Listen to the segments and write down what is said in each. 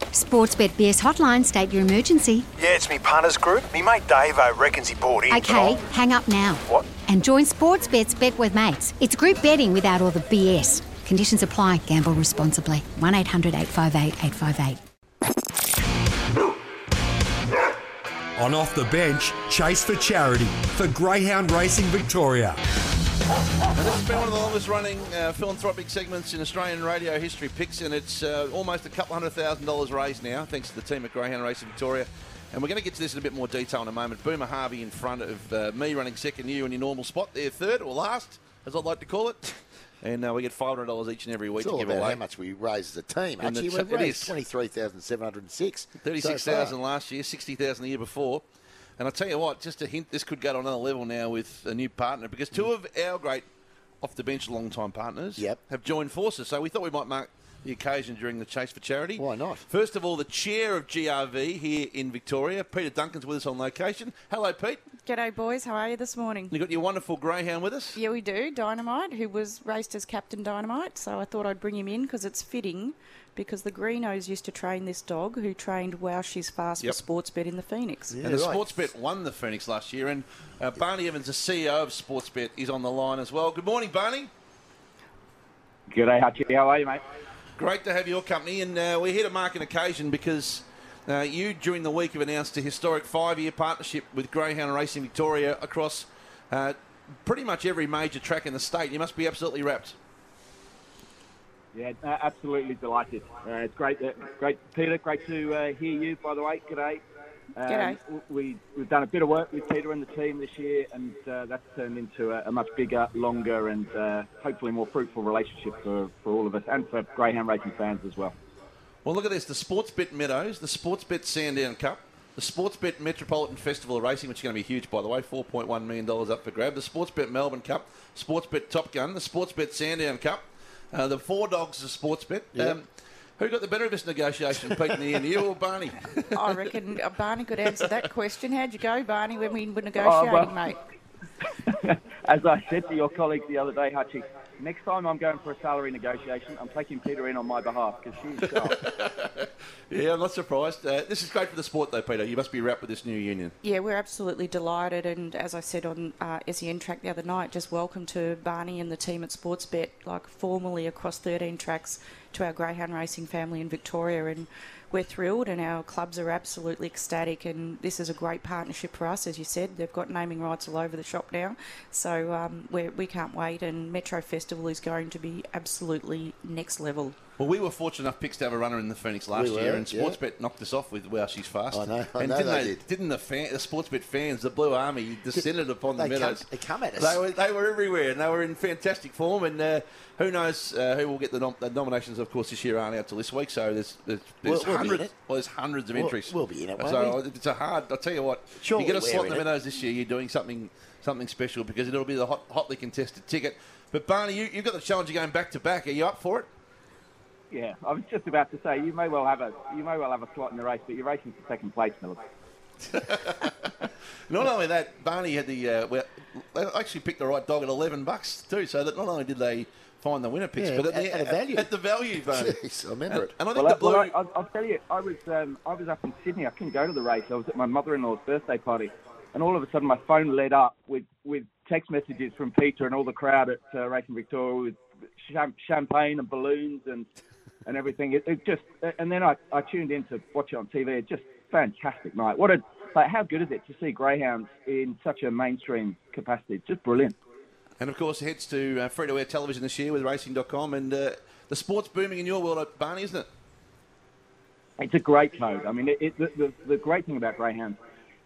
Sportsbet BS hotline, state your emergency. Yeah, it's me punters group. Me mate Dave I reckons he bought in. Okay, hang up now. What? And join Sportsbet's Bet with Mates. It's group betting without all the BS. Conditions apply. Gamble responsibly. 1 800 858 858. On Off the Bench, Chase for Charity for Greyhound Racing Victoria. This has been one of the longest running uh, philanthropic segments in Australian radio history picks, and it's uh, almost a couple hundred thousand dollars raised now, thanks to the team at Greyhound Racing Victoria. And we're going to get to this in a bit more detail in a moment. Boomer Harvey in front of uh, me running second, you in your normal spot there, third or last, as I'd like to call it. And uh, we get five hundred dollars each and every week It's all to give about away. how much we raise as a team. And Actually, ch- it raised is. twenty three thousand seven hundred and six. Thirty-six thousand last year, sixty thousand the year before. And I tell you what, just a hint, this could go to another level now with a new partner because two of our great off the bench long-time partners Yep. have joined forces. So we thought we might mark the occasion during the chase for charity. Why not? First of all, the chair of GRV here in Victoria, Peita Duncan's with us on location. Hello, Pete. G'day, boys. How are you this morning? You got your wonderful greyhound with us. Yeah, we do. Dynamite, who was raced as Captain Dynamite, so I thought I'd bring him in because it's fitting. Because the Greenos used to train this dog, who trained Wow She's Fast Yep. for Sportsbet in the Phoenix. and the Sportsbet won the Phoenix last year. And uh, Barni Evans, the CEO of Sportsbet, is on the line as well. Good morning, Barni. G'day, Hutchie. How are you, mate? Great to have your company, and uh, we're here to mark an occasion because uh, you, during the week, have announced a historic five-year partnership with Greyhound Racing Victoria across uh, pretty much every major track in the state. You must be absolutely wrapped. Yeah, absolutely delighted. Uh, it's great, that, great, Peita. Great to uh, hear you. By the way, g'day. Um, G'day. w- We we've done a bit of work with Peita and the team this year, and uh, that's turned into a, a much bigger, longer, and uh, hopefully more fruitful relationship for, for all of us and for Greyhound racing fans as well. Well, look at this: the Sportsbet Meadows, the Sportsbet Sandown Cup, the Sportsbet Metropolitan Festival of Racing, which is going to be huge, by the way, four point one million dollars up for grab. The Sportsbet Melbourne Cup, Sportsbet Top Gun, the Sportsbet Sandown Cup, uh, the Four Dogs of Sportsbet. Yep. Um, who got the better of this negotiation, Pete, in the end, you or Barni? I reckon uh, Barni could answer that question. How'd you go, Barni, when we were negotiating, well- mate? As I said to your colleague the other day, Hutchie, next time I'm going for a salary negotiation, I'm taking Peita in on my behalf because she's sharp. Yeah, I'm not surprised. Uh, this is great for the sport, though, Peita. You must be wrapped with this new union. Yeah, we're absolutely delighted, and as I said on uh, SEN track the other night, just welcome to Barni and the team at Sportsbet, like formally across 13 tracks to our greyhound racing family in Victoria, and we're thrilled, and our clubs are absolutely ecstatic, and this is a great partnership for us, as you said. They've got naming rights all over the shop now, so um, we can't wait, and Metro Festival is going to be absolutely next level. Well, we were fortunate enough picks to have a runner in the Phoenix last We were, year, and yeah. Sportsbet knocked us off with "Wow, she's fast." I know, I and know didn't they did. Didn't the fan, the Sportsbet fans, the Blue Army, descended upon the they come- meadows? they come at us. They were, they were everywhere, and they were in fantastic form. And uh, who knows uh, who will get the, nom- the nominations? Of course, this year aren't out till this week, so there's there's, there's We'll- we'll hundreds. Well, there's hundreds of We'll- entries. we'll be in it, won't So we? it's a hard. I'll tell you what. Surely you get a slot in the meadows this year. You're doing something something special because it'll be the hot, hotly contested ticket. But Barni, you, you've got the challenge of going back to back. Are you up for it? Yeah, I was just about to say you may well have a you may well have a slot in the race, but you're racing for second place, Miller. Not only that, Barni had the. Uh, well, they actually picked the right dog at eleven bucks too. So that not only did they find the winner picks, Yeah, but at, at- the, at a value. At the value, Barni. Jeez, I remember and, it. And I think Well, the blue. well, I, I'll, I'll tell you, I was um, I was up in Sydney. I couldn't go to the race. I was at my mother-in-law's birthday party, and all of a sudden my phone lit up with, with text messages from Peita and all the crowd at uh, Racing Victoria with champagne and balloons and and everything. It, it just and then I, I tuned in to watch it on TV. It just fantastic night. What a like, how good is it to see greyhounds in such a mainstream capacity? It's just brilliant. and of course, it heads to uh, free to air television this year with Racing.com, and uh, the sport's booming in your world, uh, Barni, isn't it? It's a great code. I mean, it, it, the, the, the great thing about greyhounds,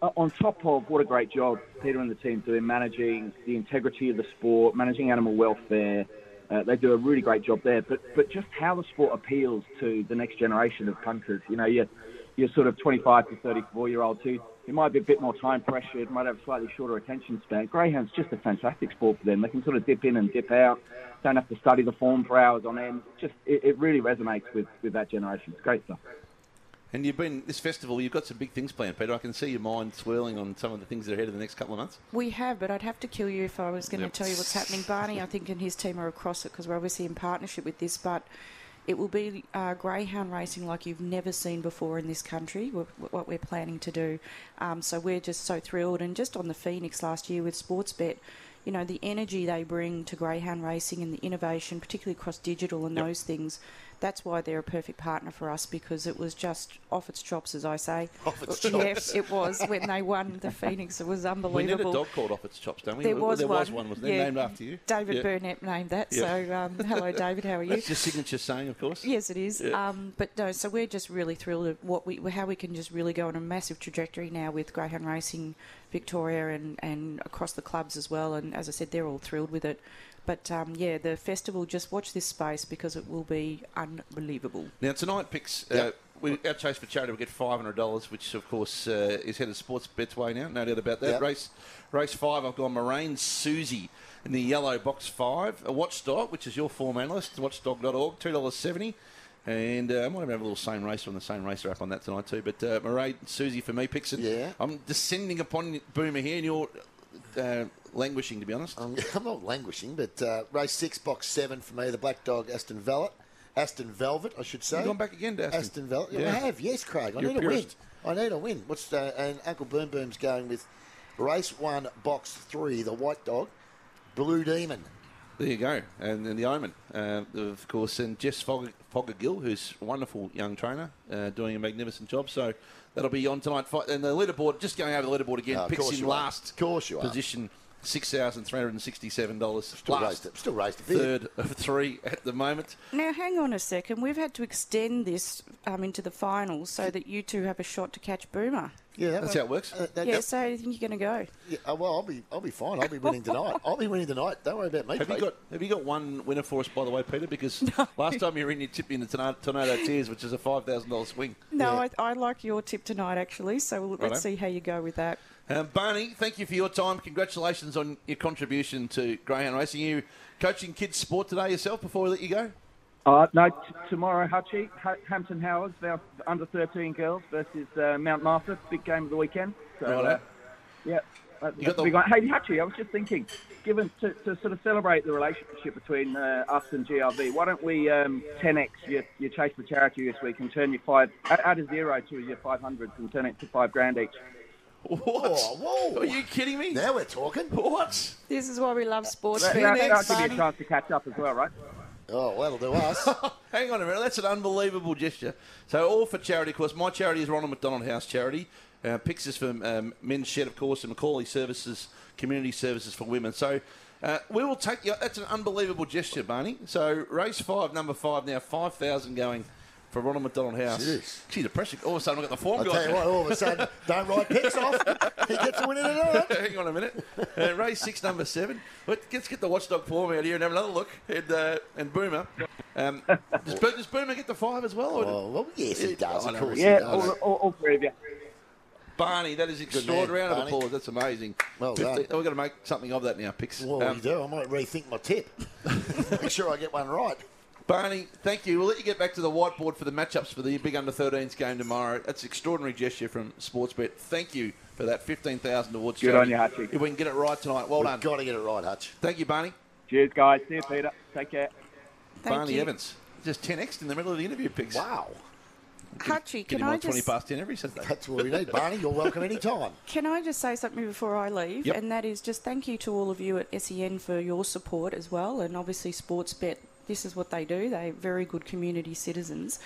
uh, on top of what a great job Peita and the team do in managing the integrity of the sport, managing animal welfare, Uh, they do a really great job there. But but just how the sport appeals to the next generation of punters. You know, you're, you're sort of 25 to 34 year olds who, who might be a bit more time pressured, might have a slightly shorter attention span. Greyhound's just a fantastic sport for them. They can sort of dip in and dip out. Don't have to study the form for hours on end. Just it, it really resonates with, with that generation. It's great stuff. And you've been this festival. You've got some big things planned, Peita. I can see your mind swirling on some of the things that are ahead of the next couple of months. We have, but I'd have to kill you if I was going Yep. to tell you what's happening. Barni, I think, and his team are across it because we're obviously in partnership with this, but it will be uh, greyhound racing like you've never seen before in this country. What we're planning to do, um, so we're just so thrilled. And just on the Phoenix last year with Sportsbet, you know the energy they bring to greyhound racing and the innovation, particularly across digital and those things. That's why they're a perfect partner for us because it was just off its chops, as I say. Off its Yes, chops. it was when they won the Phoenix. It was unbelievable. We need a dog called off its chops, don't we? There was there one. was one, wasn't there? Yeah. Named after you. David Yeah. Burnett named that. Yeah. So, um, hello, David. How are you? That's your signature saying, of course. Yes, it is. Um, but no, so we're just really thrilled at what we, how we can just really go on a massive trajectory now with Greyhound Racing Victoria and, and across the clubs as well. And as I said, they're all thrilled with it. But um, yeah, the festival, just watch this space because it will be unbelievable. Now tonight picks. Uh, Yep. we, our chase for charity, we get five hundred dollars, which of course uh, is headed Sports Bets way now. No doubt about that. Yep. Race, race five. I've gone Moraine Susie in the yellow box five. A Watchdog, which is your form analyst, watchdog.org, two dollars seventy. And uh, I might even have a little same racer on the same racer app on that tonight too. But uh, Moraine Susie for me picks it. Yeah. I'm descending upon Boomer here, and you're uh, languishing to be honest. Um, I'm not languishing, but uh, race six, box seven for me, the Black Dog Aston Velvet. Aston Velvet, I should say. You've gone back again to Aston. Aston Velvet. Yeah. I have, yes, Craig. I You're need a win. I need a win. What's uh, and Uncle Boom Boom's going with race one, box three, the White Dog, Blue Demon. There you go, and then the Omen, uh, of course, and Jess Fogg- Foggergill, who's a wonderful young trainer, uh, doing a magnificent job. So that'll be on tonight. And the leaderboard, just going over the leaderboard again, picks in are. last Of course you are. position, six thousand three hundred and sixty-seven dollars. Still Last, raised, still raised a bit. third of three at the moment. Now, hang on a second. We've had to extend this um, into the finals so that you two have a shot to catch Boomer. Yeah, that That's one- how it works. uh, that- Yeah, that- so you think you're going to go. yeah, uh, well, I'll be, I'll be fine. I'll be winning tonight. I'll be winning tonight. Don't worry about me. Have you got Have you got one winner for us, by the way, Peita? Because last time you were in, you tipped in the tornado, tornado Tears, which is a five thousand dollars swing. No, Yeah. I, I like your tip tonight, actually. So we'll, let's see how you go with that. Um, Barni, thank you for your time. Congratulations on your contribution to Greyhound Racing. You coaching kids sport today yourself before we let you go? Uh, no, t- tomorrow, Hutchie, H- Hampton Howards, our under 13 girls versus uh, Mount Martha, big game of the weekend. So, Righto. uh, yeah. You got the- one. Hey, Hutchie, I was just thinking, given to, to sort of celebrate the relationship between uh, us and GRV, why don't we um, 10x your, your chase for charity this week and turn your five, add add a zero to your 500s and turn it to five grand each? What? Oh, whoa. Are you kidding me? Now we're talking. What? This is why we love sports. That, that, that'll give you a chance to catch up as well, right? Oh, that'll do us. Hang on a minute. That's an unbelievable gesture. So, all for charity, of course. My charity is Ronald McDonald House Charity. Uh, Pix is for um, Men's Shed, of course, and McAuley Services, Community Services for Women. So, uh, we will take you. That's an unbelievable gesture, Barni. So, race five, number five now, 5,000 going for Ronald McDonald House. Jeez. Gee, the pressure. All of a sudden, I've got the form I'll guy. tell you what, all of a sudden, don't write picks off. He gets a winner tonight. Hang on a minute. Uh, race six, number seven. Let- Let's get the watchdog form out here and have another look. And, uh, and Boomer. Um, does, Bo- does Boomer get the five as well? Or Oh, well, yes, he does. Of course he Yeah, does. all, all, all three of you. Barni, that is extraordinary. Round of applause. That's amazing. Well Fifty- done. We're going to make something of that now, Pix. Well, Um, you do. I might rethink my tip. Make sure I get one right. Barni, thank you. We'll let you get back to the whiteboard for the matchups for the big under 13s game tomorrow. That's an extraordinary gesture from Sportsbet. Thank you for that 15000 towards Good charity. on you, Hutchie. If we can get it right tonight. Well We've done. got to get it right, Hutch. Thank you, Barni. Cheers, guys. See you, Peita. Take care. Thank Barni you. Evans. Just 10x in the middle of the interview, Pix. Wow. Hutchie, Get can him I on 20 past 10 every Saturday. That's what we need. Barni, you're welcome anytime. Can I just say something before I leave? Yep. And that is just thank you to all of you at SEN for your support as well. And obviously, Sportsbet, this is what they do. They're very good community citizens.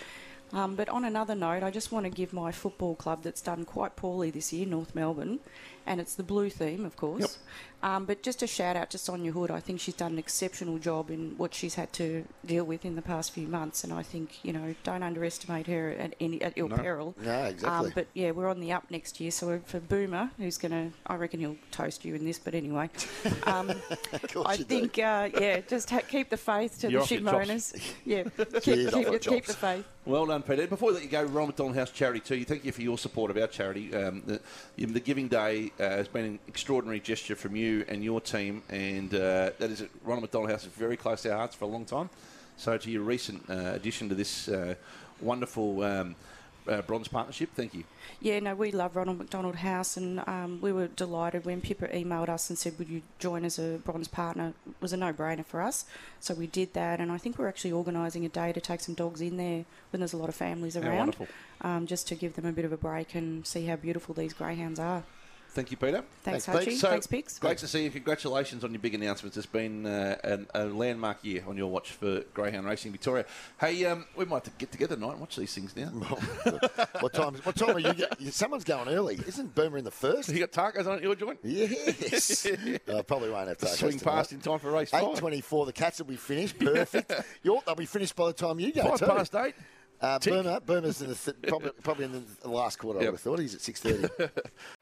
Um, but on another note, I just want to give my football club that's done quite poorly this year, North Melbourne, and it's the blue theme, of course. Yep. Um, but just a shout out to Sonja Hood. I think she's done an exceptional job in what she's had to deal with in the past few months, and I think you know don't underestimate her at any at your No. peril. No, exactly. Um, but yeah, we're on the up next year, so for Boomer, who's going to, I reckon he'll toast you in this. But anyway, um, course I you do. think uh, yeah, just ha- keep the faith to You're the ship owners. Yeah, keep, keep, keep the faith. Well done, Peita. Before we let you go, Ronald McDonald House Charity too. You thank you for your support of our charity. Um, the, the Giving Day uh, has been an extraordinary gesture from you and your team, and uh, that is Ronald McDonald House is very close to our hearts for a long time. So to your recent uh, addition to this uh, wonderful um, uh, bronze partnership, thank you. Yeah, no, we love Ronald McDonald House, and um, we were delighted when Pippa emailed us and said, "Would you join as a bronze partner?" It was a no-brainer for us, so we did that. And I think we're actually organising a day to take some dogs in there when there's a lot of families around, wonderful. um, just to give them a bit of a break and see how beautiful these greyhounds are. Thank you, Peita. Thanks, Thanks, Hutchie. So, Thanks, Pix. Great to see you. Congratulations on your big announcements. It's been uh, an, a landmark year on your watch for Greyhound Racing Victoria. Hey, um, we might have to get together tonight and watch these things now. what time? What time are you? Get, someone's going early. Isn't Boomer in the first? you got tacos on at your joint? Yes. uh, probably won't have tacos Swing tonight. past in time for race five. Eight twenty-four. The cats will be finished. Perfect. You're, they'll be finished by the time you go. Five too. past eight. Uh, Tick. Boomer, Boomer's in the th- probably, probably in the last quarter. I would have thought he's at six thirty.